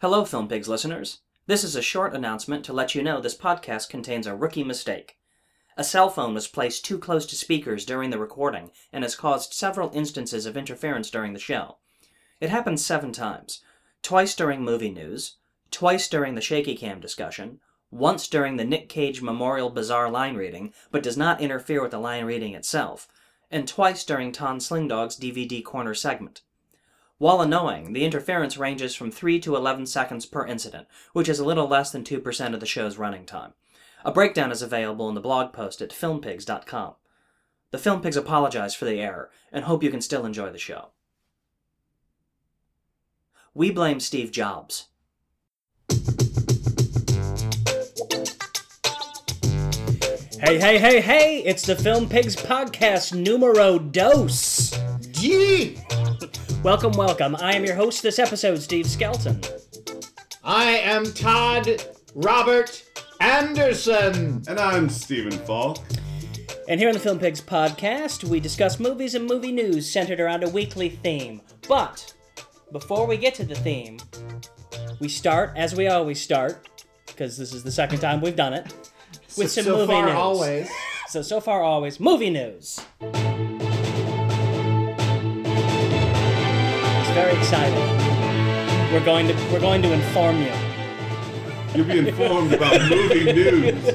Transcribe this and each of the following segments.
Hello, Film Pigs listeners. This is a short announcement to let you know this podcast contains a rookie mistake. A cell phone was placed too close to speakers during the recording and has caused several instances of interference during the show. It happened seven times twice during movie news, twice during the shaky cam discussion, once during the Nick Cage Memorial Bizarre line reading, but does not interfere with the line reading itself, and twice during Ton Slingdog's DVD corner segment. While annoying, the interference ranges from 3 to 11 seconds per incident, which is a little less than 2% of the show's running time. A breakdown is available in the blog post at filmpigs.com. The Film Pigs apologize for the error and hope you can still enjoy the show. We blame Steve Jobs. Hey, hey, hey, hey! It's the Film Pigs podcast numero dos. Gee! Welcome, welcome. I am your host this episode, Steve Skelton. I am Todd Robert Anderson. And I'm Stephen Falk. And here on the Film Pigs podcast, we discuss movies and movie news centered around a weekly theme. But before we get to the theme, we start as we always start, because this is the second time we've done it, with some so movie far, news. always. So so far, always movie news. Very exciting. We're going to we're going to inform you. You'll be informed about movie news.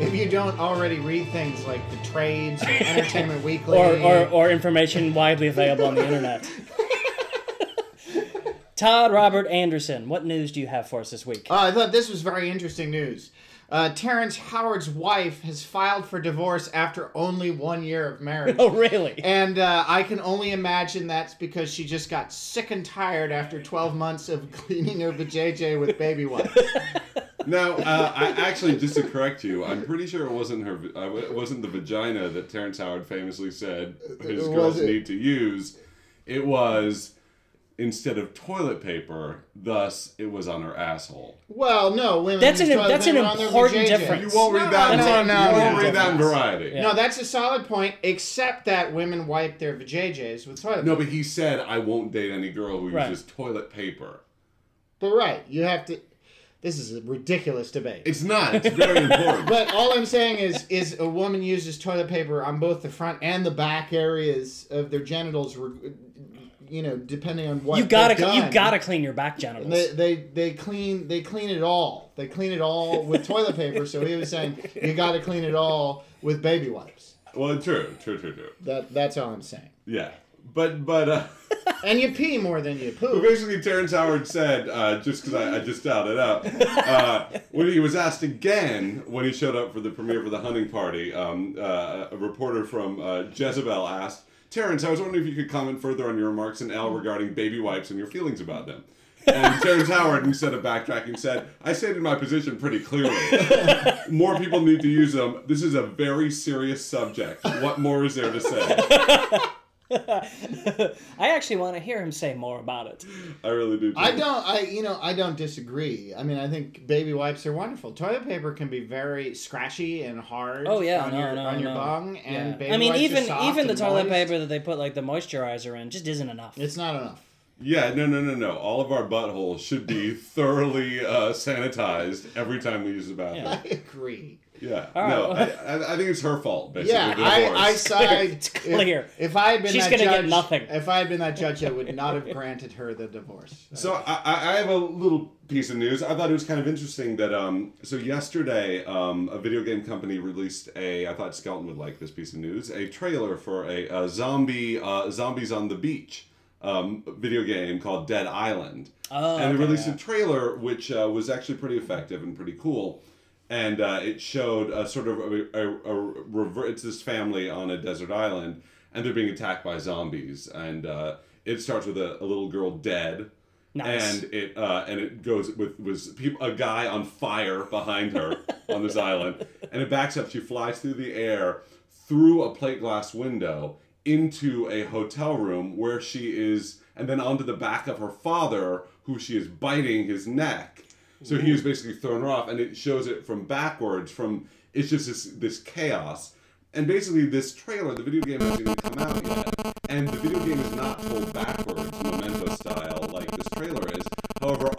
If you don't already read things like the trades or Entertainment Weekly, or, or, or information widely available on the internet. Todd Robert Anderson, what news do you have for us this week? Uh, I thought this was very interesting news. Uh, Terrence Howard's wife has filed for divorce after only one year of marriage. Oh, really? And uh, I can only imagine that's because she just got sick and tired after 12 months of cleaning her vajayjay with baby wipes. Now, uh, I actually just to correct you, I'm pretty sure it wasn't her. Uh, it wasn't the vagina that Terrence Howard famously said his It girls wasn't. need to use. It was instead of toilet paper. Thus, it was on her asshole. Well, no, women. That's an- that's an paper on their important difference. You won't read that. no, in, no, you won't no. read that in Variety. Yeah. No, that's a solid point, except that women wipe their vajayjays with toilet No, paper. but he said I won't date any girl who Right. uses toilet paper. But right, you have to. This is a ridiculous debate. It's not. It's very important. but all I'm saying is, is a woman uses toilet paper on both the front and the back areas of their genitals. Re- You know, depending on what you gotta they've you gotta clean your back genitals. They, they they clean they clean it all. They clean it all with toilet paper. So he was saying you got to clean it all with baby wipes. well, true, true, true, true. That that's all I'm saying. Yeah, but but. Uh, And you pee more than you But basically, Terrence Howard said, uh, just because I, I just dialed it up, uh, when he was asked again when he showed up for the premiere for the hunting party, um, uh, a reporter from uh, Jezebel asked, Terrence, I was wondering if you could comment further on your remarks in Elle regarding baby wipes and your feelings about them. And Terrence Howard, instead of backtracking, said, I stated my position pretty clearly. More people need to use them. This is a very serious subject. What more is there to say? I actually want to hear him say more about it. I really do. too. I don't. I you know I don't disagree. I mean I think baby wipes are wonderful. Toilet paper can be very scratchy and hard. Oh yeah, on no, your, no, on your no. bung and Yeah. baby I mean, wipes even even the toilet moist. paper that they put like the moisturizer in just isn't enough. It's not enough. Yeah, no, no, no, no. All of our buttholes should be thoroughly uh, sanitized every time we use the bathroom. I agree. Yeah. All no, right. I, I, I think it's her fault, basically. Yeah, I, divorce. I side. It's clear. If, if I had been She's that gonna get judge, nothing. If I had been that judge, I would not have granted her the divorce. So I, I I have a little piece of news. I thought it was kind of interesting that um so yesterday um a video game company released a I thought Skelton would like this piece of news a trailer for a, a zombie uh, zombies on the beach um video game called Dead Island. Oh, and they okay, released yeah. a trailer which uh, was actually pretty effective and pretty cool. And uh, it showed a sort of a, a, a rever- it's this family on a desert island, and they're being attacked by zombies. And uh, it starts with a, a little girl dead, Nice. and it uh, and it goes with was people a guy on fire behind her on this island, and it backs up. She flies through the air through a plate glass window into a hotel room where she is, and then onto the back of her father, who she is biting his neck. So he is basically thrown off, and it shows it from backwards. From it's just this this chaos. And basically, this trailer, the video game hasn't even come out yet, and the video game is not told backwards, memento style, like this trailer is. However,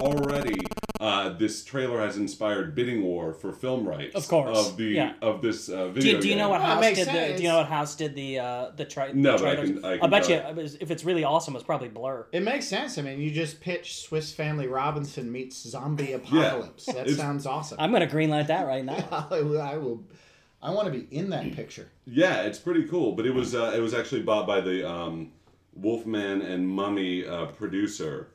this trailer has inspired bidding war for film rights. Of course, Of the yeah. of this uh, video. you, do you know what Well, House makes did? The, do you know what House did the uh, the, tra- No, the but I trailers? can- I I'll bet tell you if it's really awesome, it's probably Blur. It makes sense. I mean, you just pitch Swiss Family Robinson meets zombie apocalypse. that It's- sounds awesome. I'm gonna greenlight that right now. I will. I, will, I want to be in that picture. Yeah, it's pretty cool. But it was uh, it was actually bought by the um, Wolfman and Mummy uh, producer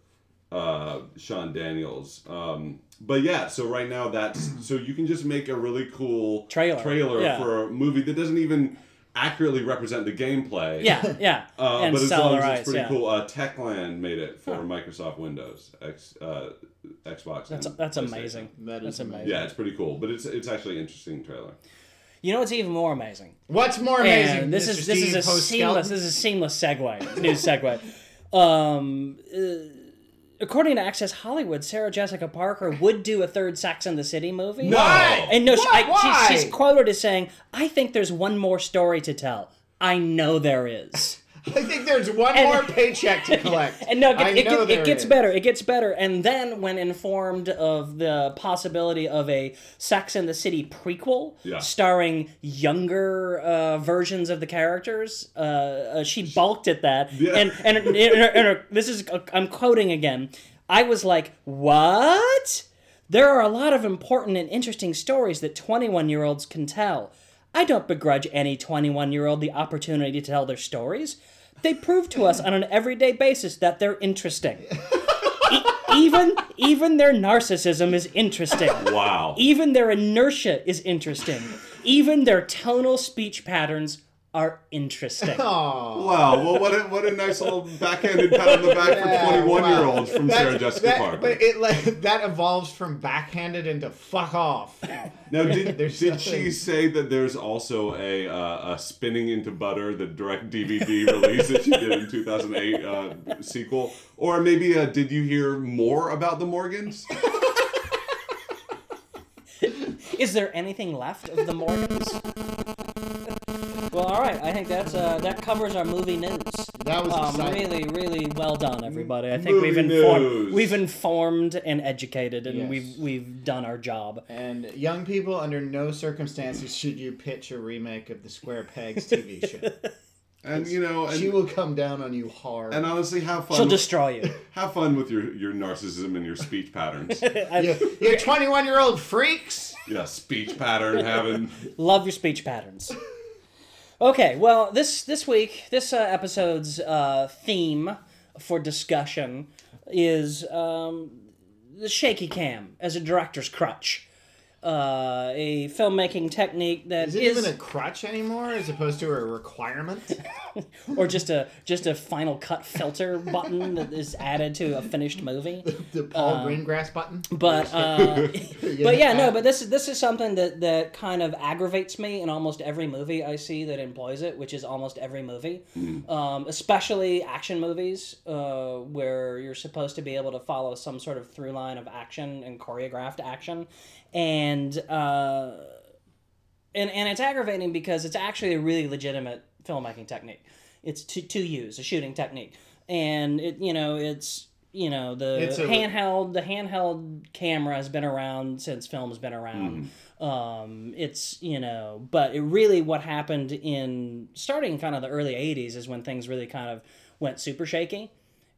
uh, Sean Daniels. Um, but yeah, so right now that's so you can just make a really cool Trailer, trailer yeah. for a movie that doesn't even accurately represent the gameplay. Yeah, yeah, Uh, and but as sell long as it's pretty yeah. cool, uh, Techland made it for Microsoft Windows, X, uh, Xbox. That's and that's amazing. That is That's amazing. Yeah, it's pretty cool, but it's it's actually an interesting trailer. You know what's even more amazing? What's more amazing? And this Mr. is this is a Post seamless Skeleton? this is a seamless segue new segue. Um, uh, according to Access Hollywood, Sarah Jessica Parker would do a third Sex and the City movie. Why? And no, she, Why? I, Why? She, she's quoted as saying, "I think there's one more story to tell. I know there is." I think there's one And- more paycheck to collect. And no, it, I it, know it, there it gets is. better. It gets better. And then, when informed of the possibility of a Sex and the City prequel Yeah. starring younger uh, versions of the characters, uh, uh, she balked at that. Yeah. And, and, and, and- and- this is, I'm quoting again. I was like, what? There are a lot of important and interesting stories that 21 year olds can tell. I don't begrudge any 21 year old the opportunity to tell their stories. They prove to us on an everyday basis that they're interesting. E- even even their narcissism is interesting. Wow. Even their inertia is interesting. Even their tonal speech patterns are interesting. Aw. Wow, well, what a, what a nice little backhanded pat on the back Yeah, for 21 year olds from That- Sarah Jessica that- Parker. But it like that evolves from backhanded into fuck off. now, did, There's did nothing- she say that there's also a, uh, a Spinning into Butter, the direct DVD release that she did in 2008 uh, sequel? Or maybe uh, did you hear more about the Morgans? Is there anything left of the Morgans? Well, all right. I think that's uh, that covers our movie news. That was Um, exciting. really, really well done, everybody. I think we've informed, news. we've informed and educated, and Yes. we've we've done our job. And young people, under no circumstances should you pitch a remake of the Square Pegs TV show. And, you know, she will come down on you hard. and honestly, have fun. She'll with- destroy you. have fun with your, your narcissism and your speech patterns. you, you 21 year old freaks. yeah, speech pattern having. Love your speech patterns. Okay, well, this this week, this uh, episode's uh, theme for discussion is um, the shaky cam as a director's crutch, uh, a filmmaking technique that Is it is, even a crutch anymore as opposed to a requirement? or just a just a final cut filter button that is added to a finished movie. The Paul Greengrass button? But uh, but yeah, no, but this is this is something that that kind of aggravates me in almost every movie I see that employs it, which is almost every movie, um, especially action movies, uh, where you're supposed to be able to follow some sort of through line of action and choreographed action, and uh, and and it's aggravating because it's actually a really legitimate filmmaking technique. It's to to use a shooting technique, and it you know it's you know the It's a- handheld the handheld camera has been around since film's been around. Um, it's you know, but it really what happened in starting kind of the early '80s is when things really kind of went super shaky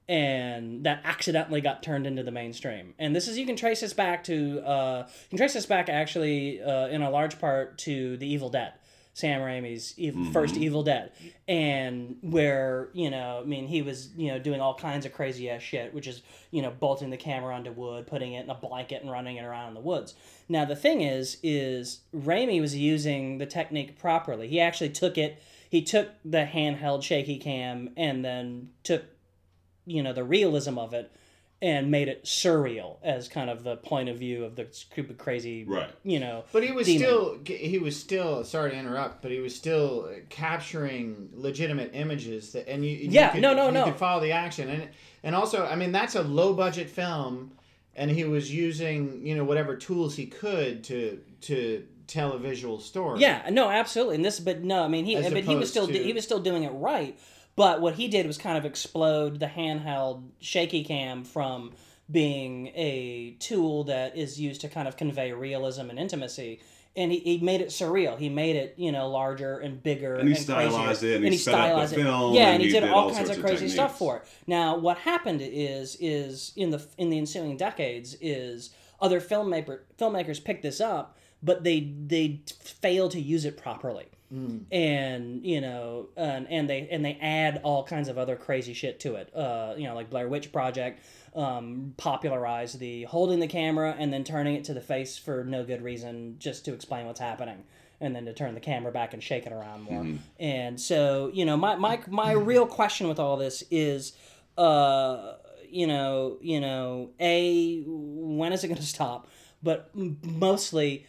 and that accidentally got turned into the mainstream. And this is you can trace this back to uh, you can trace this back actually uh, in a large part to the Evil Dead, Sam Raimi's ev- first Evil Dead, and where you know I mean he was you know doing all kinds of crazy ass shit, which is you know bolting the camera onto wood, putting it in a blanket, and running it around in the woods. Now the thing is, is Raimi was using the technique properly. He actually took it. He took the handheld shaky cam and then took you know the realism of it and made it surreal as kind of the point of view of the stupid crazy Right. you know But he was demon. still he was still sorry to interrupt, but he was still capturing legitimate images that and you you Yeah, could, no, no, you no. could follow the action and and also I mean that's a low budget film and he was using you know whatever tools he could to to tell a visual story. yeah no absolutely and this but no i mean he As but he was still to- he was still doing it right but what he did was kind of explode the handheld shaky cam from being a tool that is used to kind of convey realism and intimacy. And he, he made it surreal. He made it, you know, larger and bigger. And he crazier. stylized it, and he stylized the film, Yeah, and and he, he did, did all all kinds of crazy stuff for it. Now, what happened is is in the in the ensuing decades is other filmmaker filmmakers picked this up, but they they fail to use it properly. And you know, and, and they and they add all kinds of other crazy shit to it. Uh, you know, like Blair Witch Project um, popularized the holding the camera and then turning it to the face for no good reason, just to explain what's happening, and then to turn the camera back and shake it around more. And so, you know, my my my real question with all this is, uh, you know, you know, a when is it going to stop? But m- mostly,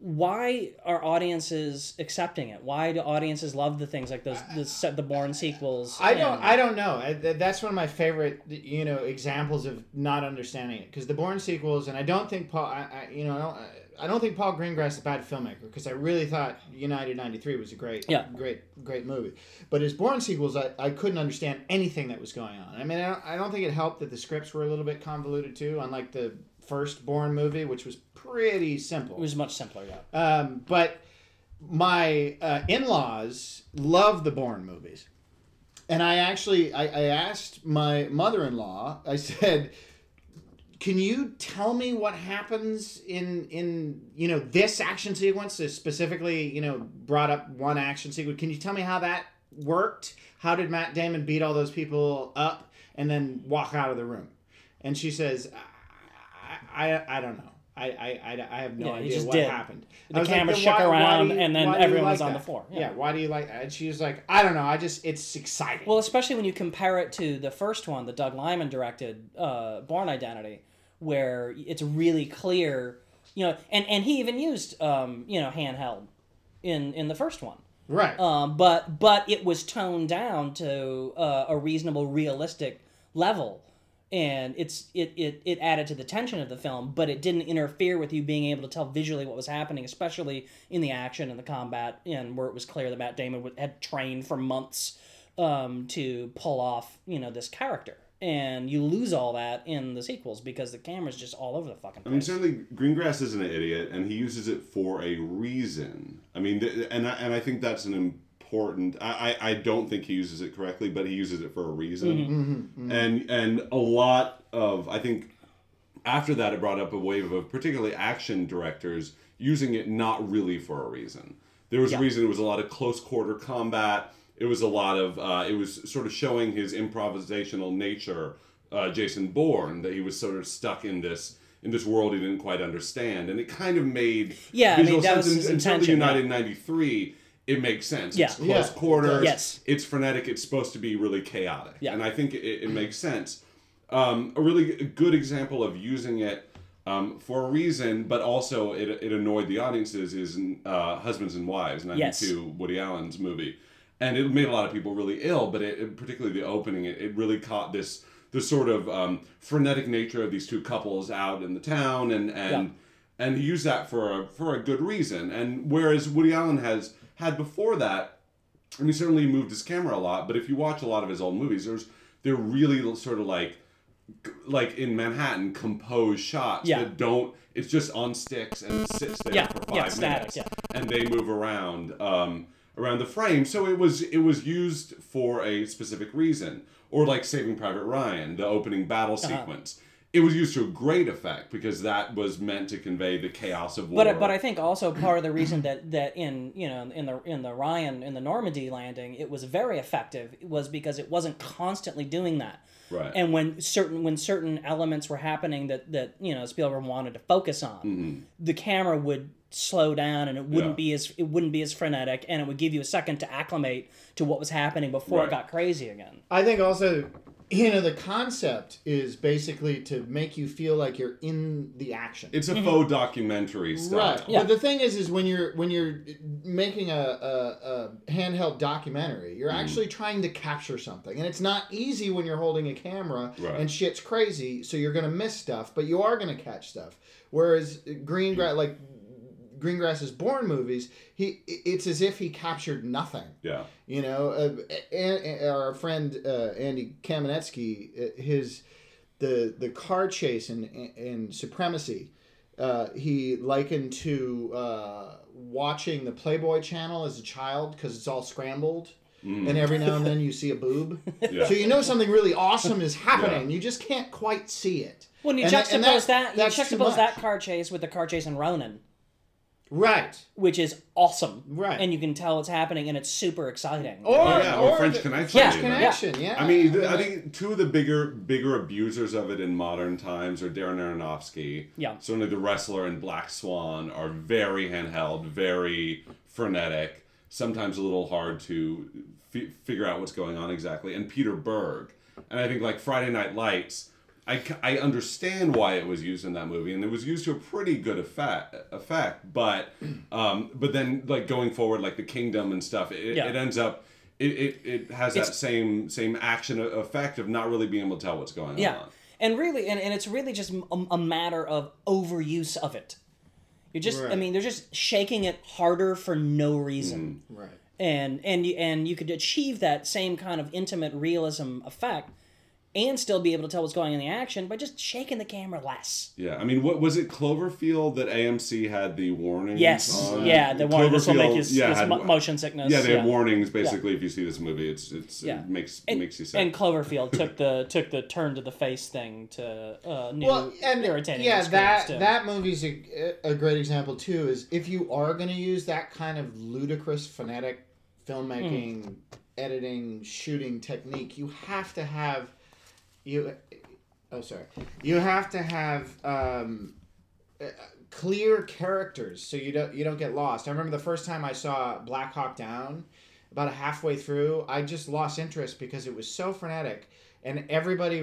why are audiences accepting it? Why do audiences love the things like those the the Bourne sequels? I don't. and- I don't know. That's one of my favorite, you know, examples of not understanding it. Because the Bourne sequels, and I don't think Paul, I, I you know, I don't, I don't think Paul Greengrass is a bad filmmaker. Because I really thought United '93 was a great, Yeah. great, great movie. But his Bourne sequels, I, I couldn't understand anything that was going on. I mean, I don't, I don't think it helped that the scripts were a little bit convoluted too, unlike the first Bourne movie, which was pretty simple. It was much simpler, yeah. Um, but my uh, in-laws love the Bourne movies, and I actually I, I asked my mother-in-law. I said, "Can you tell me what happens in in you know this action sequence? This specifically, you know, brought up one action sequence. Can you tell me how that worked? How did Matt Damon beat all those people up and then walk out of the room?" And she says, "I I, don't know." I, I, I, I have no Yeah, idea what did. happened. The camera "Then shook why- why around do you- and then why everyone like was on that?" the floor. Yeah. Yeah. why do you like that? And she was like, I don't know. I just, it's exciting. Well, especially when you compare it to the first one, the Doug Liman directed uh, Bourne Identity, where it's really clear, you know, and, and he even used, um, you know, handheld in in the first one. right. Um, but but it was toned down to uh, a reasonable, realistic level, and it's it, it it added to the tension of the film, but it didn't interfere with you being able to tell visually what was happening, especially in the action and the combat, and where it was clear that Matt Damon had trained for months um, to pull off you know this character. And you lose all that in the sequels because the camera's just all over the fucking I mean, place. certainly Greengrass isn't an idiot, and he uses it for a reason. I mean, th- and I, and I think that's an important. I, I I don't think he uses it correctly, but he uses it for a reason. And and a lot of I think after that it brought up a wave of particularly action directors using it not really for a reason. There was Yeah. a reason. It was a lot of close quarter combat. It was a lot of. Uh, it was sort of showing his improvisational nature. Uh, Jason Bourne that he was sort of stuck in this in this world he didn't quite understand, and it kind of made Yeah, I mean, that sense. was his and, and certainly intention, United '93, it makes sense. Yeah. It's close Yeah. quarters. Yes. It's frenetic. It's supposed to be really chaotic. Yeah. And I think it, it makes sense. Um, a really good example of using it um, for a reason, but also it, it annoyed the audiences is uh, Husbands and Wives, 92, Yes. Woody Allen's movie. And it made a lot of people really ill, but it, it- particularly the opening, it, it really caught this this sort of um, frenetic nature of these two couples out in the town, and and and he used that for a, for a good reason. And whereas Woody Allen has had before that, and he certainly moved his camera a lot. But if you watch a lot of his old movies, there's they're really sort of like like in Manhattan composed shots Yeah. that don't. It's just on sticks and it sits there Yeah, for five yeah, static, minutes, yeah. and they move around um, around the frame. So it was it was used for a specific reason, or like Saving Private Ryan, the opening battle Uh-huh. sequence. It was used to a great effect because that was meant to convey the chaos of war. But but I think also part of the reason that that in you know in the in the Ryan in the Normandy landing it was very effective was because it wasn't constantly doing that. Right. And when certain when certain elements were happening that that you know Spielberg wanted to focus on, the camera would slow down and it wouldn't Mm-hmm. Yeah. be as it wouldn't be as frenetic and it would give you a second to acclimate to what was happening before Right. it got crazy again. I think also, you know, the concept is basically to make you feel like you're in the action. it's a faux documentary style. Right. Mm-hmm. Yeah. But the thing is, is when you're when you're making a, a, a handheld documentary, you're Mm. actually trying to capture something, and it's not easy when you're holding a camera Right. and shit's crazy. So you're gonna miss stuff, but you are gonna catch stuff. Whereas green Greengrass, like Greengrass's Bourne movies, he it's as if he captured nothing. Yeah. You know, uh, and, our friend uh, Andy Kamenetsky, uh, his the the car chase in in Supremacy. Uh, he likened to uh, watching the Playboy Channel as a child because it's all scrambled, and every now and then you see a boob. Mm. Yeah. So you know something really awesome is happening. Yeah. You just can't quite see it. When you And juxtapose and that, you juxtapose that car chase with the car chase in Ronin, right? which is awesome. Right. And you can tell it's happening, and it's super exciting. Or, Oh, yeah, or or French the- Connection, French you know. Connection, yeah. I mean, th- I think two of the bigger bigger abusers of it in modern times are Darren Aronofsky. Yeah. Certainly, the wrestler and Black Swan are very handheld, very frenetic. Sometimes a little hard to f- figure out what's going on exactly. And Peter Berg, and I think like Friday Night Lights. I, c- I understand why it was used in that movie, and it was used to a pretty good effect. Effect, but um, but then like going forward, like the Kingdom and stuff, it, Yeah. it ends up it, it, it has that It's- same same action effect of not really being able to tell what's going Yeah, on. and really, and, and it's really just a, a matter of overuse of it. You're just, I mean, they're just shaking it harder for no reason, right. and and you and you could achieve that same kind of intimate realism effect, and still be able to tell what's going on in the action by just shaking the camera less. Yeah, I mean, what was it? Cloverfield that AMC had the warnings. Yes, on? yeah, the one this will make you yeah, this had- motion sickness. Yeah, they had warnings basically. If you see this movie, it's it's Yeah. it makes And, makes you sick. and Cloverfield took the took the turn to the face thing to uh, new Well, and irritating. yeah, that too. that movie's a, a great example too. Is if you are going to use that kind of ludicrous, phonetic filmmaking, Hmm. editing, shooting technique, you have to have you. Oh, sorry. You have to have um, uh, clear characters so you don't you don't get lost. I remember the first time I saw Black Hawk Down. About halfway through, I just lost interest because it was so frenetic, and everybody,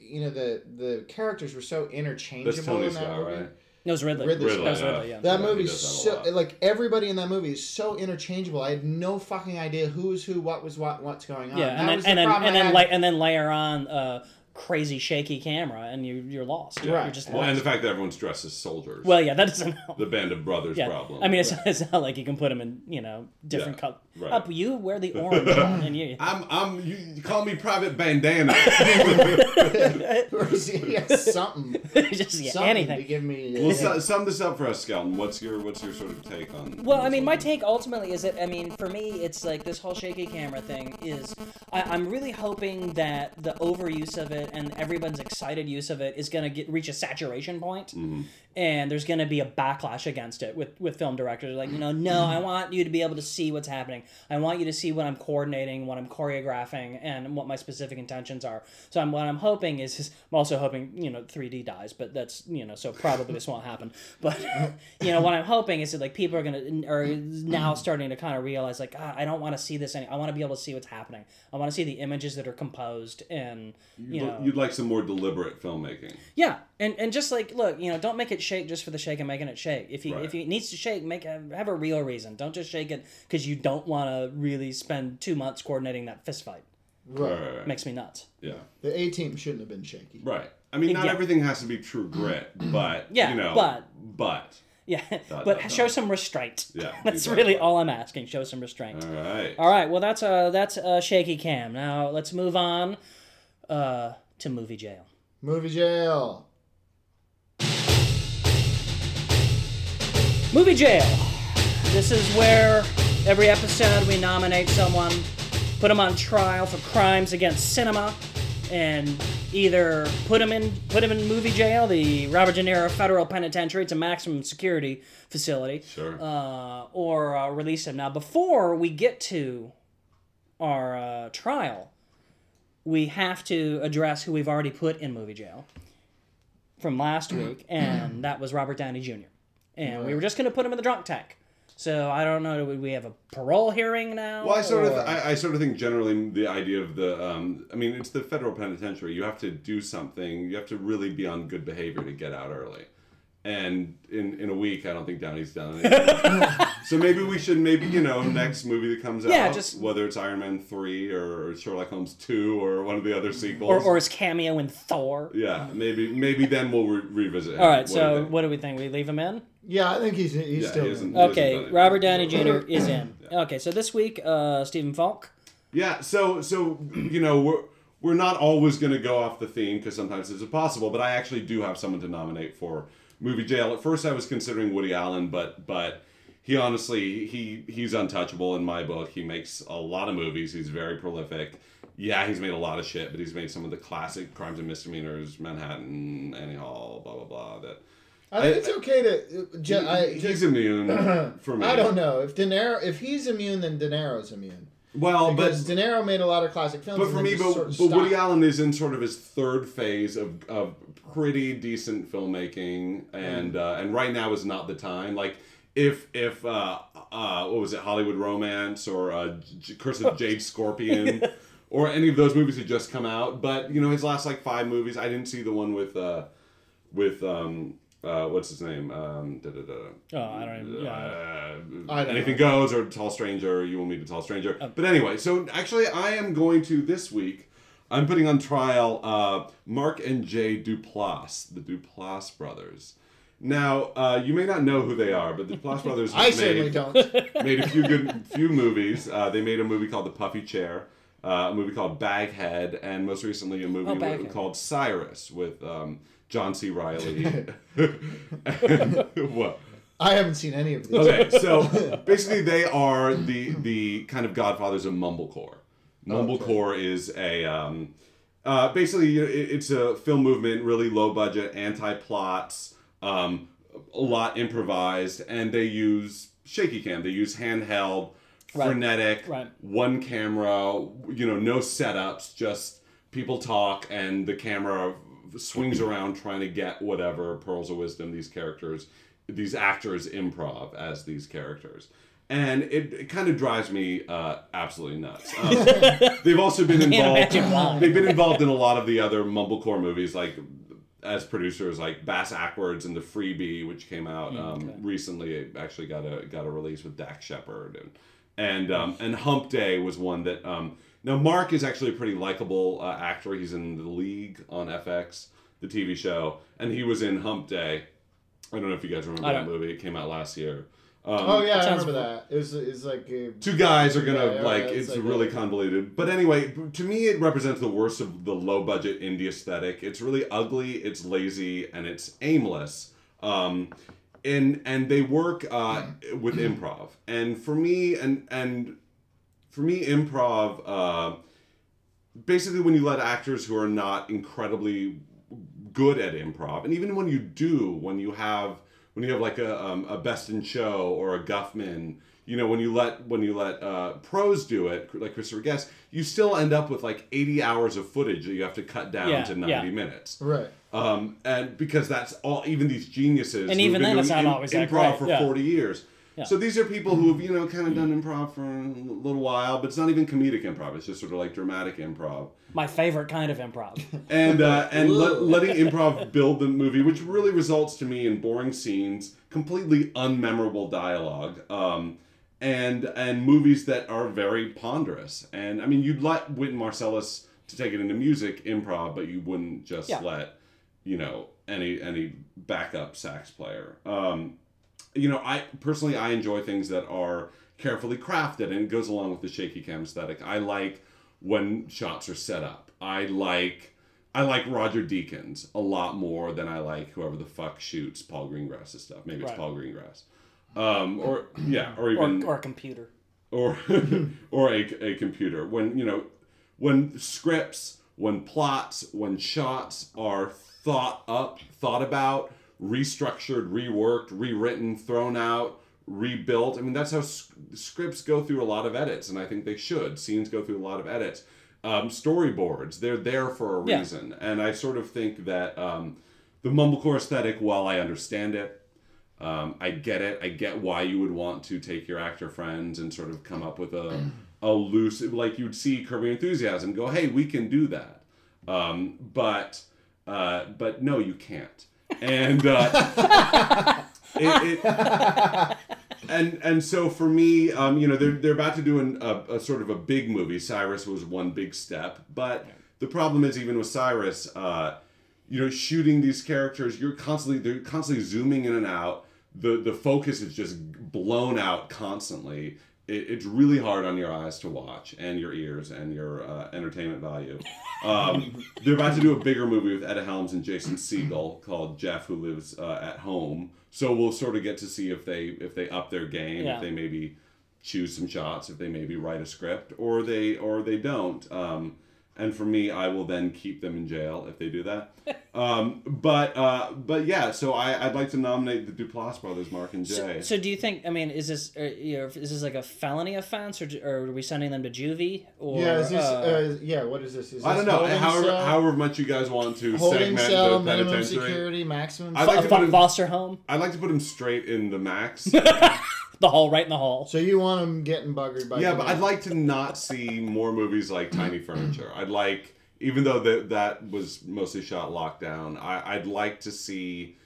you know, the the characters were so interchangeable That's Tony in that Scott, movie. right? No, it was Ridley. Ridley That was Scott. Ridley, yeah. That Yeah, movie's does that so like everybody in that movie is so interchangeable. I had no fucking idea who was who, what was what, what's going on. Yeah, That and then was the and then problem and then, had. la- and then layer on a crazy shaky camera, and you you're lost. Right. You're just Well, lost. and the fact that everyone's dressed as soldiers. Well, yeah, that doesn't help. the Band of Brothers Yeah, problem. I mean, it's, it's not like you can put them in you know different Yeah, color. right. Up, you wear the orange one, and you. I'm I'm you, you call me Private Bandana. Or is he- yeah, something, just yeah, something to anything. give me. Uh, well, su- sum this up for us, Skelton. What's your what's your sort of take on? Well, I mean, my take ultimately is that I mean, for me, it's like this whole shaky camera thing is. I, I'm really hoping that the overuse of it and everyone's excited use of it is going to get reach a saturation point, mm-hmm. And there's going to be a backlash against it with with film directors like you know, no, I want you to be able to see what's happening. I want you to see what I'm coordinating, what I'm choreographing, and what my specific intentions are. So I'm what I'm hoping is, is I'm also hoping you know 3D dies, but that's you know so probably this won't happen. But you know what I'm hoping is that like people are gonna are now starting to kind of realize like ah, I don't want to see this any. I want to be able to see what's happening. I want to see the images that are composed and you know You'd like some more deliberate filmmaking. yeah, and and just like look, you know, don't make it shake just for the shake of making it shake. If you Right. if it needs to shake, make a, have a real reason. Don't just shake it because you don't want to really spend two months coordinating that fist fight. Right. Right, right, Makes me nuts. yeah. The A team shouldn't have been shaky. Right. I mean, not Yeah. everything has to be true grit, but Yeah, you know, but- but Yeah, Dot, but dot, show dot. some restraint. Yeah, that's exactly. really all I'm asking. Show some restraint. all right. All right, well that's uh that's uh, shaky cam. Now let's move on uh to movie jail. Movie jail. Movie jail. This is where every episode we nominate someone, put them on trial for crimes against cinema, and either put them in put them in movie jail, the Robert De Niro Federal Penitentiary. It's a maximum security facility. Sure. Uh, or uh, release them. Now, before we get to our uh, trial, we have to address who we've already put in movie jail from last week, and that was Robert Downey Jr. And we were just going to put him in the drunk tank. So I don't know. Do we have a parole hearing now? Well, I sort of, I, I sort of think generally the idea of the, um, I mean, it's the federal penitentiary. You have to do something. You have to really be on good behavior to get out early. And in, in a week, I don't think Downey's done anything. so maybe we should, maybe you know, next movie that comes Yeah, out, just- whether it's Iron Man three or Sherlock Holmes two or one of the other sequels, or, or his cameo in Thor. yeah, maybe maybe then we'll re- revisit. All right. What so think? what do we think? We leave him in? Yeah, I think he's he's Yeah, still. he isn't- in. he Okay. anything. Robert Downey Jr. is in. Okay. So this week, uh, Stephen Falk. Yeah, so so you know we're we're not always going to go off the theme because sometimes it's impossible. But I actually do have someone to nominate for movie jail. At first, I was considering Woody Allen, but but he honestly he he's untouchable in my book. He makes a lot of movies. He's very prolific. Yeah, he's made a lot of shit, but he's made some of the classic crimes and misdemeanors, Manhattan, Annie Hall, blah blah blah. That I think it's okay to. Ju- I, he's immune for me. I don't know if De Niro. If he's immune, then De Niro's immune. Well, but Because De Niro made a lot of classic films. But for me, but, sort of but Woody. Allen is in sort of his third phase of, of pretty decent filmmaking, and Mm. uh, and right now is not the time. Like if if uh, uh, what was it, Hollywood Romance or uh, J- Curse of Jade Scorpion, or any of those movies had just come out. But you know, his last like five movies, I didn't see the one with uh, with um, uh, what's his name? Um, da, da, da, Oh, I don't even. Yeah. uh, I don't anything know. goes or tall stranger you will meet a tall stranger Oh. but anyway so actually i am going to this week i'm putting on trial uh, mark and jay duplass the duplass brothers now uh, you may not know who they are but the duplass brothers I have certainly made, don't. made a few good few movies uh, they made a movie called the puffy chair uh, a movie called baghead and most recently a movie Oh, called cyrus with um, john c reilly what I haven't seen any of these. okay, so basically they are the the kind of godfathers of mumblecore. Mumblecore is a um, uh, basically you know, it, it's a film movement, really low budget, anti plots, um, a lot improvised, and they use shaky cam. They use handheld, Right. frenetic, Right. one camera. You know, no setups, just people talk, and the camera swings around trying to get whatever pearls of wisdom these characters these actors improv as these characters. And it, it kind of drives me uh, absolutely nuts. Um, they've also been involved they've been involved in a lot of the other mumblecore movies like as producers like bass ackwards and the freebie which came out um, okay. recently it actually got a got a release with Dax Shepard. And and um, and Hump Day was one that um, now Mark is actually a pretty likable uh, actor. He's in the League on FX, the TV show, and he was in Hump Day. I don't know if you guys remember that movie. It came out last year. Um, Oh yeah, I remember that. It was, it was like a, Two guys are gonna Yeah, yeah, like yeah, it's it's like really a- convoluted. But anyway, to me it represents the worst of the low budget indie aesthetic. It's really ugly, it's lazy, and it's aimless. Um, and and they work uh, with improv. And for me and and for me improv uh, basically when you let actors who are not incredibly good at improv, and even when you do, when you have when you have like a, um, a best in show or a Guffman, you know, when you let when you let uh, pros do it, like Christopher Guest, you still end up with like eighty hours of footage that you have to cut down Yeah, to yeah. ninety minutes. right. Um, and because that's all, even these geniuses, And even then, it's doing not always that improv great, for yeah. forty years. Yeah. So these are people who have you know kind of done improv for a little while, but it's not even comedic improv. It's just sort of like dramatic improv My favorite kind of improv. and uh, and let, Ugh. letting improv build the movie, which really results to me in boring scenes, completely unmemorable dialogue, um, and and movies that are very ponderous. And I mean, you'd let Wynton Marsalis to take it into music improv, but you wouldn't just Yeah. let you know any any backup sax player. Um, you know, I personally I enjoy things that are carefully crafted and it goes along with the shaky cam aesthetic. I like when shots are set up. I like I like Roger Deakins a lot more than I like whoever the fuck shoots Paul Greengrass's stuff. Maybe it's Right. Paul Greengrass. Um, or yeah, or or, even or a computer. or or a, a computer when you know when scripts when plots when shots are thought up thought about restructured reworked rewritten thrown out rebuilt i mean that's how s- scripts go through a lot of edits and i think they should scenes go through a lot of edits um, storyboards they're there for a Yeah. reason and i sort of think that um, the mumblecore aesthetic while i understand it um, I get it. I get why you would want to take your actor friends and sort of come up with a a loose like you'd see Curb Your Enthusiasm. Go, hey, we can do that. Um, but uh, but no, you can't. And uh, it, it, and and so for me, um, you know, they're they're about to do an, a, a sort of a big movie. Cyrus was one big step, but the problem is even with Cyrus, uh, you know, shooting these characters, you're constantly they're constantly zooming in and out. The the focus is just blown out constantly, it, it's really hard on your eyes to watch and your ears and your uh, entertainment value. Um, they're about to do a bigger movie with Ed Helms and Jason Segel called Jeff Who Lives uh, at Home. So we'll sort of get to see if they if they up their game, Yeah. if they maybe choose some shots, if they maybe write a script, or they or they don't. Um, and for me, I will then keep them in jail if they do that. Um, but uh, but yeah, so I, I'd like to nominate the Duplass brothers, Mark and Jay. So do you think? I mean, is this uh, you know, is this like a felony offense, or, or are we sending them to juvie? Or Yeah, is this? uh, Uh, yeah, what is this? Is I this don't know. However, cell? however much you guys want to holding segment cell, the minimum penitentiary, security, maximum. I'd like a to put him. foster home, I'd like to put him straight in the max. the hall, right in the hall. so you want them getting buggered by? yeah, but I'd like to not see more movies like Tiny Furniture. I'd like, even though that that was mostly shot lockdown, I, I'd like to see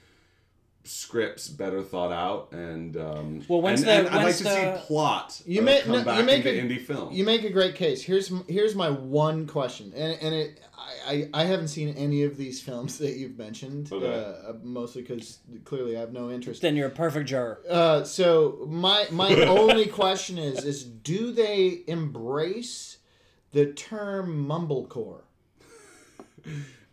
scripts better thought out and um, Well, when's and, the- and I'd like when's to see plot You uh, make- come no, back you make into a- indie film. You make a great case. Here's here's my one question, and and it I, I, I haven't seen any of these films that you've mentioned, Okay. uh, mostly because clearly I have no interest. Then you're a perfect juror. Uh, so my my only question is is do they embrace the term mumblecore?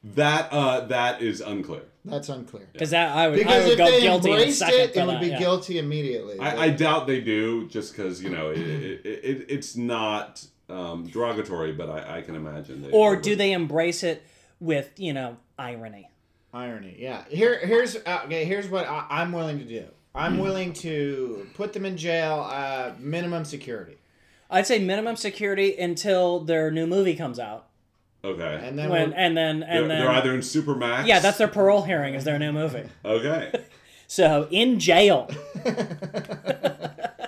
that uh, that is unclear. That's unclear. Because that I would, I Because would if go they guilty embraced it, it would that, be yeah. guilty immediately. I, I doubt they do, just because you know it, it, it, it's not um, derogatory, but I, I can imagine. They, Or do they embrace it with you know irony? Irony, yeah. Here, here's uh, okay. Here's what I, I'm willing to do. I'm willing to put them in jail, uh, minimum security, I'd say minimum security until their new movie comes out, Okay. and then when we'll- and then they're, and then they're either in Supermax. yeah, that's their parole hearing is their new movie. Okay. So in jail,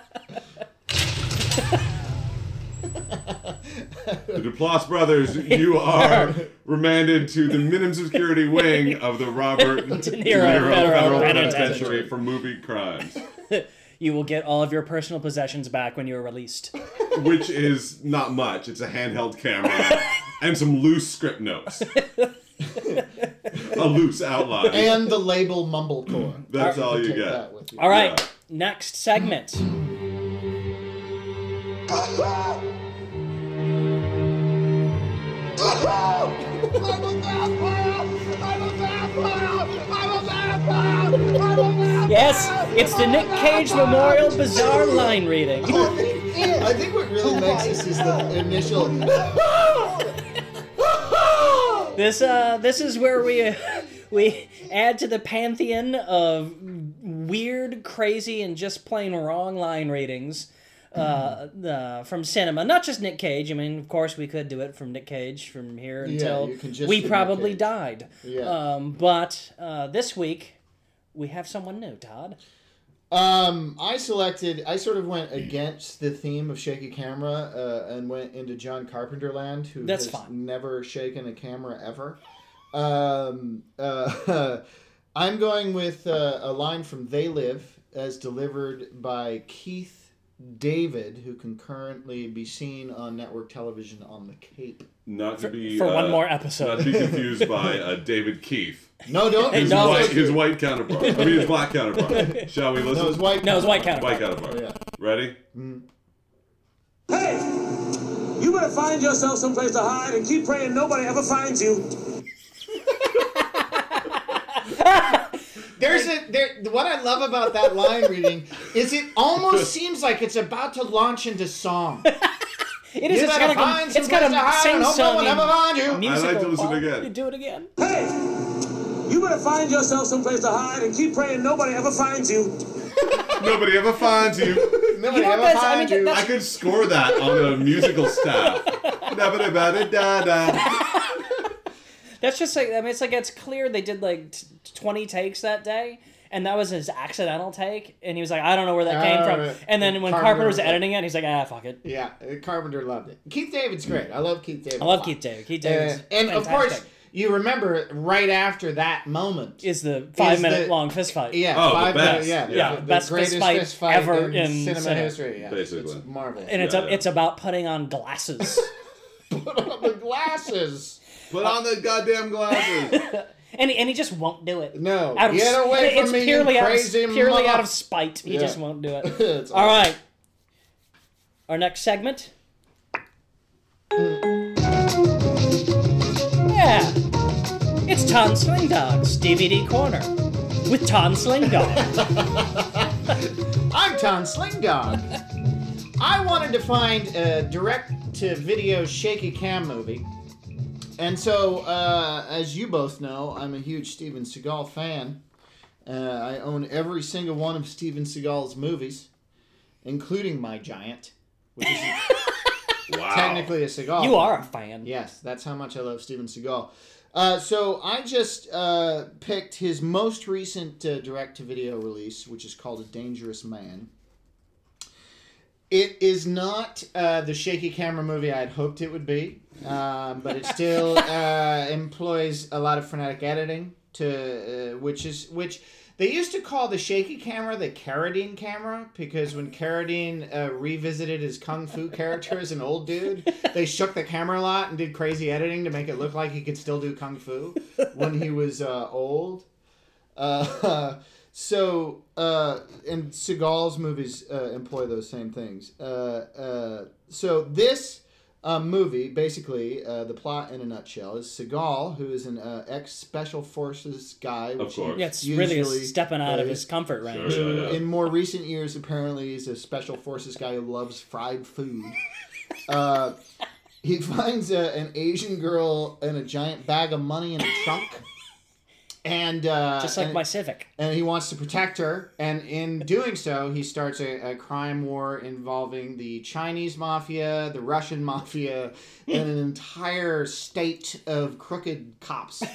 The Duplass brothers, you are remanded to the minimum security wing of the Robert De Niro Federal Penitentiary. Penitentiary for movie crimes, you will get all of your personal possessions back when you are released. which is not much. It's a handheld camera and some loose script notes, a loose outline. and the label mumblecore. That's You all you get. you. All right, Yeah. next segment. Yes, it's the Nick Cage Memorial Bizarre line reading. I think what really makes this is the initial. This uh, this is where we uh, we add to the pantheon of weird, crazy, and just plain wrong line readings uh, uh, from cinema. Not just Nick Cage. I mean, of course, we could do it from Nick Cage from here until just we probably died. Yeah. Um, but uh, this week we have someone new, Todd. Um, I selected. I sort of went against the theme of shaky camera uh, and went into John Carpenter land, who That's has fine. never shaken a camera ever. Um, uh, I'm going with uh, a line from They Live, as delivered by Keith David, who can currently be seen on network television on the Cape. Not to be for one uh, more episode. Not to be confused by uh, David Keith, No, don't. his No. white his white counterpart. I mean his black counterpart. Shall we listen? No, his white. No, it's white counterpart. White counterpart. Yeah. Ready? Hey, you better find yourself someplace to hide and keep praying nobody ever finds you. There's a there. What I love about that line reading is it almost seems like it's about to launch into song. It is. You It's better got, like find a, it's someplace got to a hide sing and hope no one song. you. I'd like to listen part. again. You do it again. Hey, you better find yourself someplace to hide and keep praying nobody ever finds you. Nobody ever finds you. Nobody You know, ever that's- I mean, you. I could score that on a musical staff. Da-ba-da-ba-da-da-da. That's just like I mean, it's like it's clear they did like t- twenty takes that day, and that was his accidental take, and he was like, I don't know where that came Oh, from. And then when Carpenter Carpenter was was like- editing it, he's like, Ah, fuck it. yeah, uh, Carpenter loved it. Keith David's great. I love Keith David. I a love. Keith David. Keith Uh, David's and of course, you remember right after that moment. is the five is minute the- long fist fight. Yeah, Oh, the five best. minutes. Yeah, Yeah, the, the best fist greatest fight ever in, in cinema, cinema. history. Yeah, Basically. it's marvelous. and it's Yeah, a, yeah. it's about putting on glasses. Put on the glasses. Put on the goddamn glasses. and, he- and he just won't do it. No, Out of, get away from it's me, purely you out of, purely out of spite. He Yeah. just won't do it. It's All right. Our next segment. Yeah, it's Ton Sling Dog's DVD Corner with Ton Sling Dog. I'm Tom Sling Dog. I wanted to find a direct to video shaky cam movie. And so, uh, as you both know, I'm a huge Steven Seagal fan. Uh, I own every single one of Steven Seagal's movies, including My Giant, which is Wow. technically a Seagal. You are a fan. Yes, that's how much I love Steven Seagal. Uh, so I just uh, picked his most recent uh, direct-to-video release, which is called A Dangerous Man. It is not uh, the shaky camera movie I had hoped it would be, um, but it still uh, employs a lot of frenetic editing, to uh, which is which they used to call the shaky camera the Carradine camera because when Carradine uh, revisited his kung fu character as an old dude, they shook the camera a lot and did crazy editing to make it look like he could still do kung fu when he was uh, old. Uh, so, uh, and Seagal's movies uh, employ those same things. Uh, uh, so this uh, movie, basically, uh, the plot in a nutshell is Seagal, who is an uh, ex Special Forces guy, which he course. Yeah, it's really stepping out of his comfort range. Sure. Yeah, yeah. in more recent years apparently is a Special Forces guy who loves fried food. uh, he finds a, an Asian girl and a giant bag of money in a trunk. And uh, Just like and- my Civic. and he wants to protect her. And in doing so, he starts a, a crime war involving the Chinese mafia, the Russian mafia, and an entire state of crooked cops.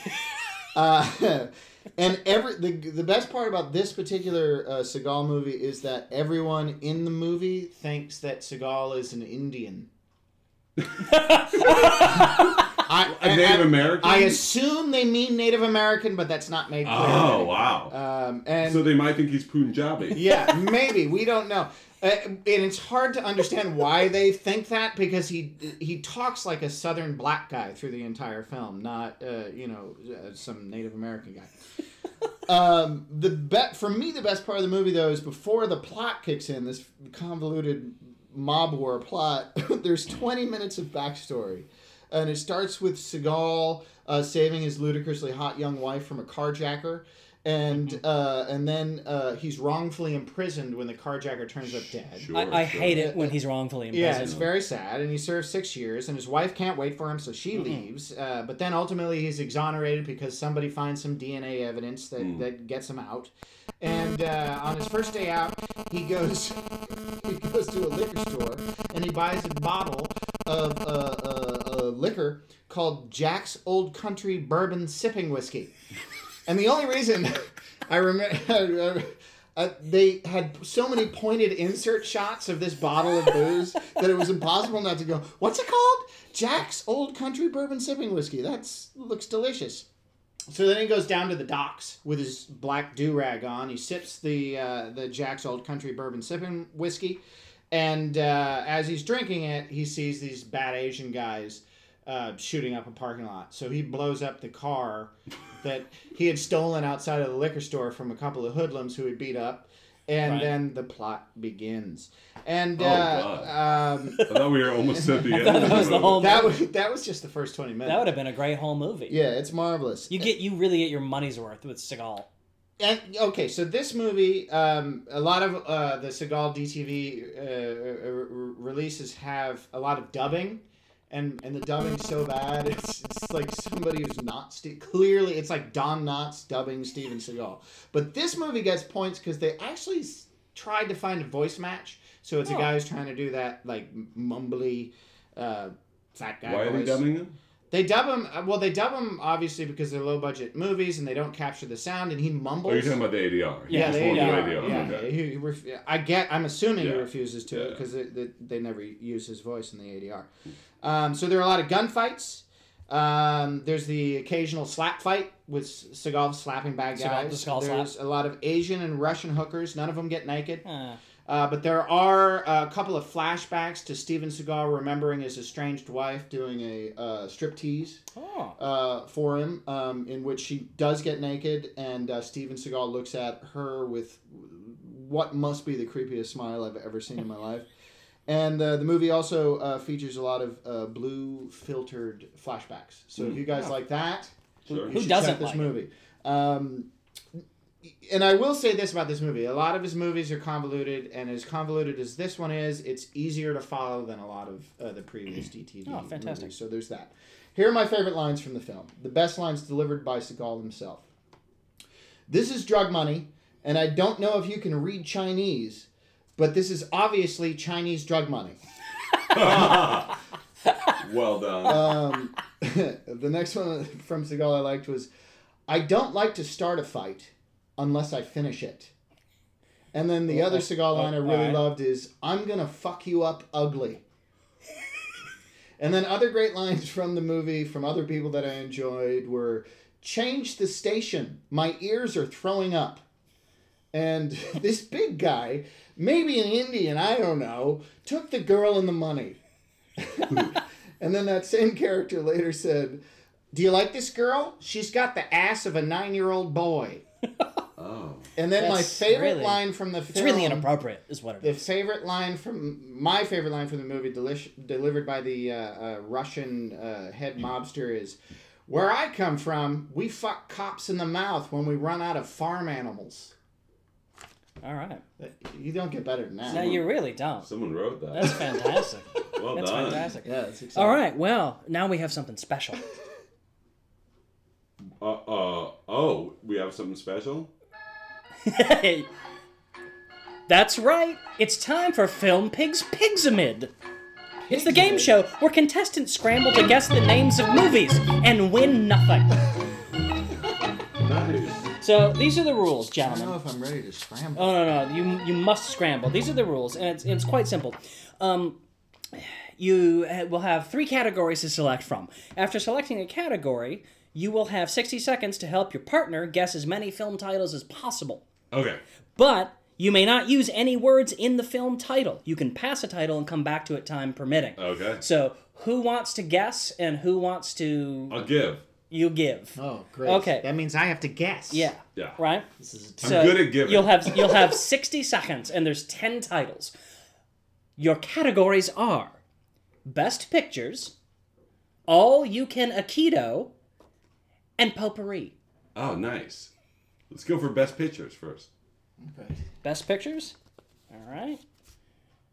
Uh, and every the, the best part about this particular uh, Seagal movie is that everyone in the movie thinks that Seagal is an Indian. I, A Native I- American? I assume they mean Native American, but that's not made clear. Oh, wow. Um, and so they might think he's Punjabi. yeah, maybe we don't know. Uh, and it's hard to understand why they think that because he he talks like a Southern black guy through the entire film, not uh, you know uh, some Native American guy. um, the bet for me, the best part of the movie though is before the plot kicks in. This convoluted mob war plot. there's 20 minutes of backstory, and it starts with Seagal uh, saving his ludicrously hot young wife from a carjacker. And uh, and then uh, he's wrongfully imprisoned when the carjacker turns up dead. Sure, I, I sure. hate it when he's wrongfully imprisoned. Yeah, it's very sad, and he serves six years, and his wife can't wait for him, so she leaves. Uh, but then ultimately, he's exonerated because somebody finds some DNA evidence that, that gets him out. And uh, on his first day out, he goes he goes to a liquor store and he buys a bottle of uh, liquor called Jack's Old Country Bourbon Sipping Whiskey. And the only reason I remember. Uh, they had so many pointed insert shots of this bottle of booze that it was impossible not to go. What's it called? Jack's Old Country Bourbon Sipping Whiskey. That looks delicious. So then he goes down to the docks with his black do rag on. He sips the uh, the Jack's Old Country Bourbon Sipping Whiskey, and uh, as he's drinking it, he sees these bad Asian guys uh, shooting up a parking lot. So he blows up the car that he had stolen outside of the liquor store from a couple of hoodlums who he beat up. And Right. then the plot begins. And Oh, uh, um, I thought we were almost at the end. thought that was the whole- that was that was just the first twenty minutes. That would have been a great whole movie. yeah, it's marvelous. You get you really get your money's worth with Seagal. And okay, so this movie, um, a lot of uh, the Seagal DTV uh, uh, releases have a lot of dubbing, and and the dubbing's so bad. It's it's like somebody who's not Ste- clearly. It's like Don Knotts dubbing Steven Seagal. But this movie gets points because they actually s- tried to find a voice match. So it's a Oh. guy who's trying to do that like mumbly, uh, fat guy. Why are they dubbing him? They dub him. uh, Well, they dub him obviously because they're low budget movies and they don't capture the sound, and he mumbles. Oh, you're talking about the ADR. Yeah, Yeah, they, Just won't yeah, ADR. yeah, okay. he, he ref- I get. I'm assuming he refuses to Yeah. because they, they, they never use his voice in the ADR. Um, so there are a lot of gunfights. Um, there's the occasional slap fight with Seagal slapping bad Seagal- guys. the Seagal slap. there's a lot of Asian and Russian hookers. None of them get naked. Uh, Uh, but there are a couple of flashbacks to Steven Seagal remembering his estranged wife doing a uh, striptease oh. uh, for him, um, in which she does get naked, and uh, Steven Seagal looks at her with what must be the creepiest smile I've ever seen in my life. And uh, the movie also uh, features a lot of uh, blue filtered flashbacks. So if you guys like that, Sure. you Who doesn't check this like it? movie. Um, and I will say this about this movie: a lot of his movies are convoluted, and as convoluted as this one is, it's easier to follow than a lot of uh, the previous DTV Oh, fantastic. movies. So there's that. Here are my favorite lines from the film. The best lines delivered by Seagal himself. This is drug money, and I don't know if you can read Chinese, but this is obviously Chinese drug money. well done. Um, the next one from Seagal I liked was, I don't like to start a fight unless I finish it. And then the other Seagal line I really loved is, I'm gonna fuck you up ugly. and then other great lines from the movie from other people that I enjoyed were, change the station. My ears are throwing up. And this big guy, maybe an Indian, I don't know, took the girl and the money. and then that same character later said, Do you like this girl? She's got the ass of a nine year old boy. Oh. And then my favorite really- line from the It's really inappropriate, is what it The is. favorite line from my favorite line from the movie, delish, delivered by the uh, uh, Russian uh, head mobster, is, "Where I come from, we fuck cops in the mouth when we run out of farm animals." All right. You don't get better than that. No, you really don't. Someone wrote that. That's fantastic. well That's done. fantastic. Yeah, it's exciting. All right. Well, now we have something special. Uh, uh, oh, we have something special? Hey, that's right. It's time for Film Pigs Pigsamid. It's the game show where contestants scramble to guess the names of movies and win nothing. Nice. So these are the rules, gentlemen. I don't know gentlemen. if I'm ready to scramble. Oh no no, you you must scramble. These are the rules, and it's it's quite simple. Um, you ha- will have three categories to select from. After selecting a category, you will have 60 seconds to help your partner guess as many film titles as possible. Okay. But you may not use any words in the film title. You can pass a title and come back to it time permitting. Okay. So, who wants to guess and who wants to I'll give. you give? Oh, great. Okay. That means I have to guess. Yeah. Yeah. Right? This is a I'm good at giving. You'll have you'll have 60 seconds and there's 10 titles. Your categories are Best Pictures, All You Can Aikido, and Potpourri. Oh, nice. Let's go for best pictures first. Okay. Best Pictures? All right.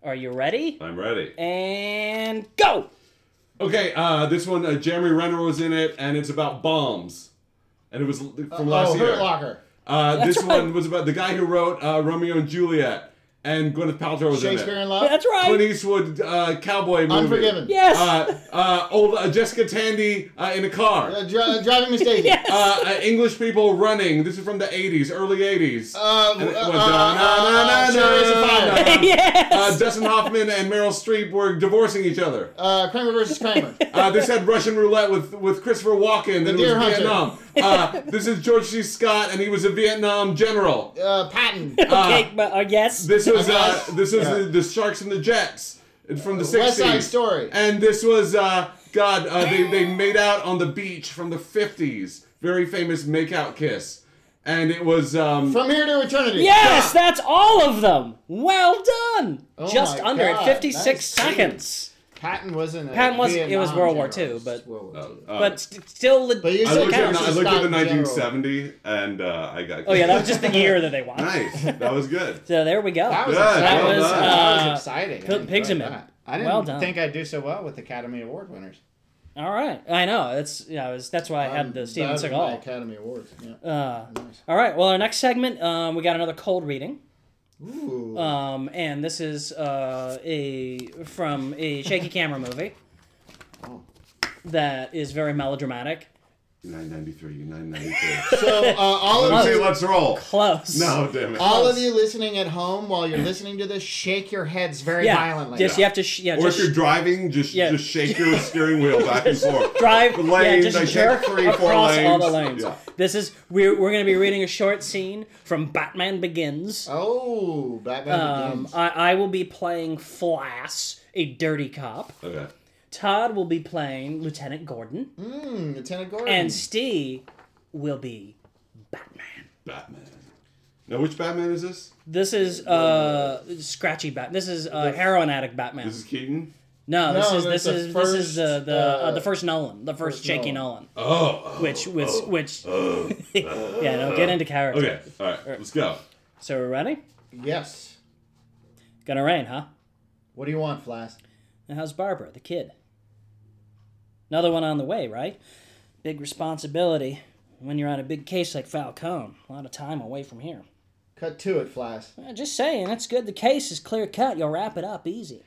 Are you ready? I'm ready. And go! Okay, uh, this one, uh, Jeremy Renner was in it, and it's about bombs. And it was l- from last oh, year. Hurt Locker. Uh, this right. one was about the guy who wrote uh, Romeo and Juliet, and Gwyneth Paltrow was Shakespeare in in it. Love. That's right! Clint Eastwood uh, cowboy movie. Unforgiven. Yes! Uh, uh, old uh, Jessica Tandy uh, in a car. Uh, dri- uh, driving Miss Daisy. Yes! Uh, uh, English people running. This is from the 80s, early 80s. Uh, And it uh, went uh, uh, Chariots of Fire. yes! Uh, Dustin Hoffman and Meryl Streep were divorcing each other. Uh, Kramer versus Kramer. Uh, this had Russian roulette with, with Christopher Walken, and it was Deer Hunter. Vietnam. Uh, this is George C. Scott, and he was a Vietnam general. Uh, Patton. okay, but uh, yes. This was uh, this was Yeah. the, the Sharks and the Jets from the 60s. West Side Story. And this was uh, God. Uh, they they made out on the beach from the 50s. Very famous makeout kiss, and it was um, From here to eternity. Yes, that's all of them. Well done. Oh Just my under God, at 56 that's seconds. Patton wasn't. A Patton was- it Vietnam was World War general. II, but- World War II. uh, but st- still, le- But you I said looked, at, I looked at the Scott general. 1970, and uh, I got. oh yeah, that was just the year that they won. nice. That was good. So there we go. That was Good, exciting. well That was, done. that uh, was exciting. I Pil- enjoyed Pigsamin. that. I didn't Well done. think I'd do so well with Academy Award winners. All right, I know. That's yeah. It was, that's why I had the Steven That Seagal. Academy Awards. Yeah. Uh, Nice. all right. Well, our next segment, um, we got another cold reading. Ooh. Um, and this is uh, a from a shaky camera movie Oh. that is very melodramatic. 993, 993. so uh, all of Let's you, let's roll. Close. No, damn it. all of you listening at home, while you're listening to this, shake your heads very Yeah. violently. Just you have to sh- yeah. Or if just you're driving, just Yeah. just shake your steering wheel back and forth. drive The yeah, just I jerk three, four across all the lanes. lanes. Yeah. This is we're we're gonna be reading a short scene from Batman Begins. Oh, Batman Um, Begins. I, I will be playing Flass, a dirty cop. Okay. Todd will be playing Lieutenant Gordon, Mm, Lieutenant Gordon. and Steve will be Batman. Batman. Now, which Batman is this? This is uh scratchy bat. This is uh, heroin addict Batman. This is Keaton. no, this No, is this the is this is the the uh, uh, the first Nolan, the first first shaky Nolan. Nolan, Oh. which which which. yeah, no, get into character. Okay. All right. Let's go. So we're ready. Yes. Gonna rain, huh? What do you want, Flass? And how's Barbara, the kid? Another one on the way, right? Big responsibility when you're on a big case like Falcone. A lot of time away from here. Cut to it, Flass. Uh, Just saying, it's good the case is clear cut. You'll wrap it up easy.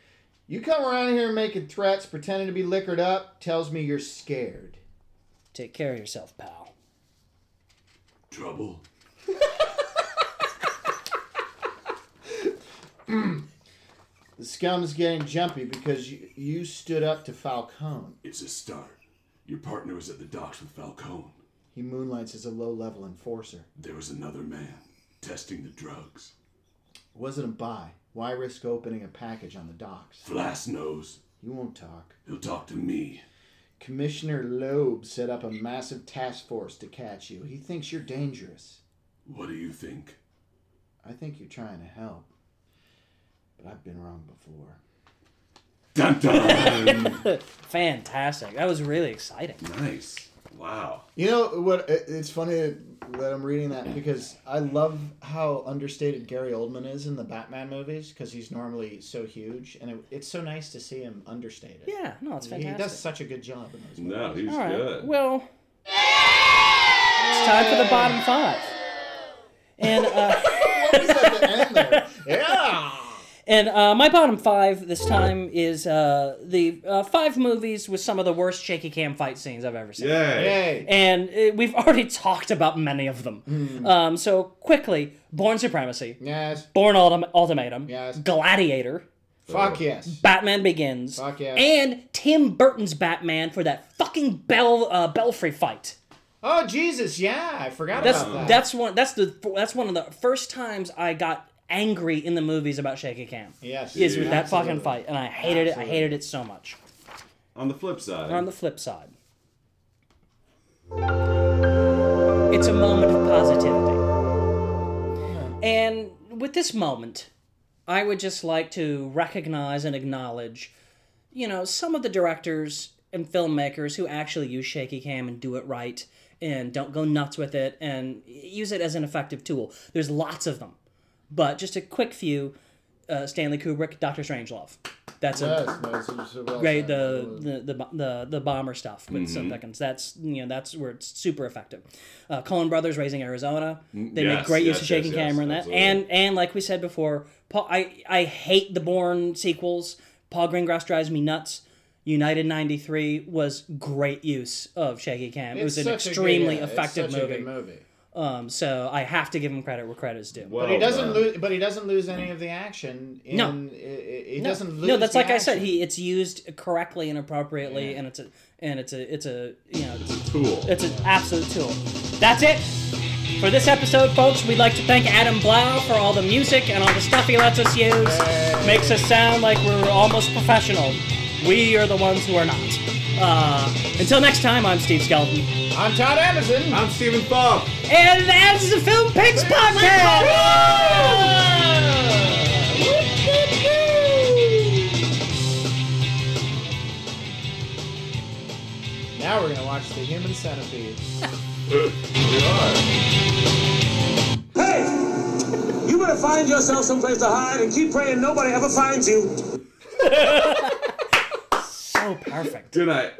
You come around here making threats, pretending to be liquored up, tells me you're scared. Take care of yourself, pal. Trouble. The scum is getting jumpy because you, you stood up to Falcone. It's a start. Your partner was at the docks with Falcone. He moonlights as a low level enforcer. There was another man testing the drugs. Wasn't a buy. Why risk opening a package on the docks? Flass knows. You won't talk. He'll talk to me. Commissioner Loeb set up a massive task force to catch you. He thinks you're dangerous. What do you think? I think you're trying to help. But I've been wrong before. Dun dun! Fantastic. That was really exciting. nice. Wow. You know what? It's funny that I'm reading that because I love how understated Gary Oldman is in the Batman movies because he's normally so huge, and it, it's so nice to see him understated. Yeah, no, it's fantastic. he does such a good job in those movies. No, he's All right. good. Well, it's time for the bottom five. And uh, What was at the end there? Yeah. and uh, my bottom five this time is uh, the uh, five movies with some of the worst shaky cam fight scenes I've ever seen. Yay. Yay. And uh, we've already talked about many of them. Hmm. Um, so quickly, Bourne Supremacy, Yes. Bourne Ultim- Ultimatum, Yes. Gladiator, Fuck yes. Batman Begins, Fuck yeah. and Tim Burton's Batman for that fucking Bell uh, Belfry fight. Oh Jesus! Yeah, I forgot That's about that. that's one that's the that's one of the first times I got angry in the movies about shaky cam. yes. Is with that fucking fight, and I hated it. I hated it so much. On the flip side, On the flip side, it's a moment of positivity. And with this moment, I would just like to recognize and acknowledge, you know, some of the directors and filmmakers who actually use shaky cam and do it right and don't go nuts with it and use it as an effective tool. There's lots of them. But just a quick few uh, Stanley Kubrick, Doctor Strangelove. That's a Yes, no, it's- it's well great the, the the the the bomber stuff with some seconds. That's you know that's where it's super effective. Uh, Coen Brothers Raising Arizona. They make yes, great use yes, of shaking yes, yes, camera in that. absolutely. And and like we said before, Paul, I I hate the Bourne sequels. Paul Greengrass drives me nuts. United '93 was great use of shaky cam. it was an such a good- extremely yeah, it's effective such a movie. good movie. Um, so I have to give him credit where credit is due. well But he doesn't done. lose. But he doesn't lose any of the action. In, No. he no, doesn't lose. no, that's the like I said. He it's used correctly and appropriately, Yeah. and it's a and it's a it's a you know Tool. It's an absolute tool. That's it for this episode, folks. We'd like to thank Adam Blau for all the music and all the stuff he lets us use. Makes us sound like we're almost professional. We are the ones who are not. Uh, until next time, I'm Steve Skelton. I'm Todd Anderson. I'm Stephen Fogg. And that's the Film Picks Podcast! Now we're gonna watch the Human Centipede. We are. Hey! You better find yourself someplace to hide and keep praying nobody ever finds you. Perfect. Good night.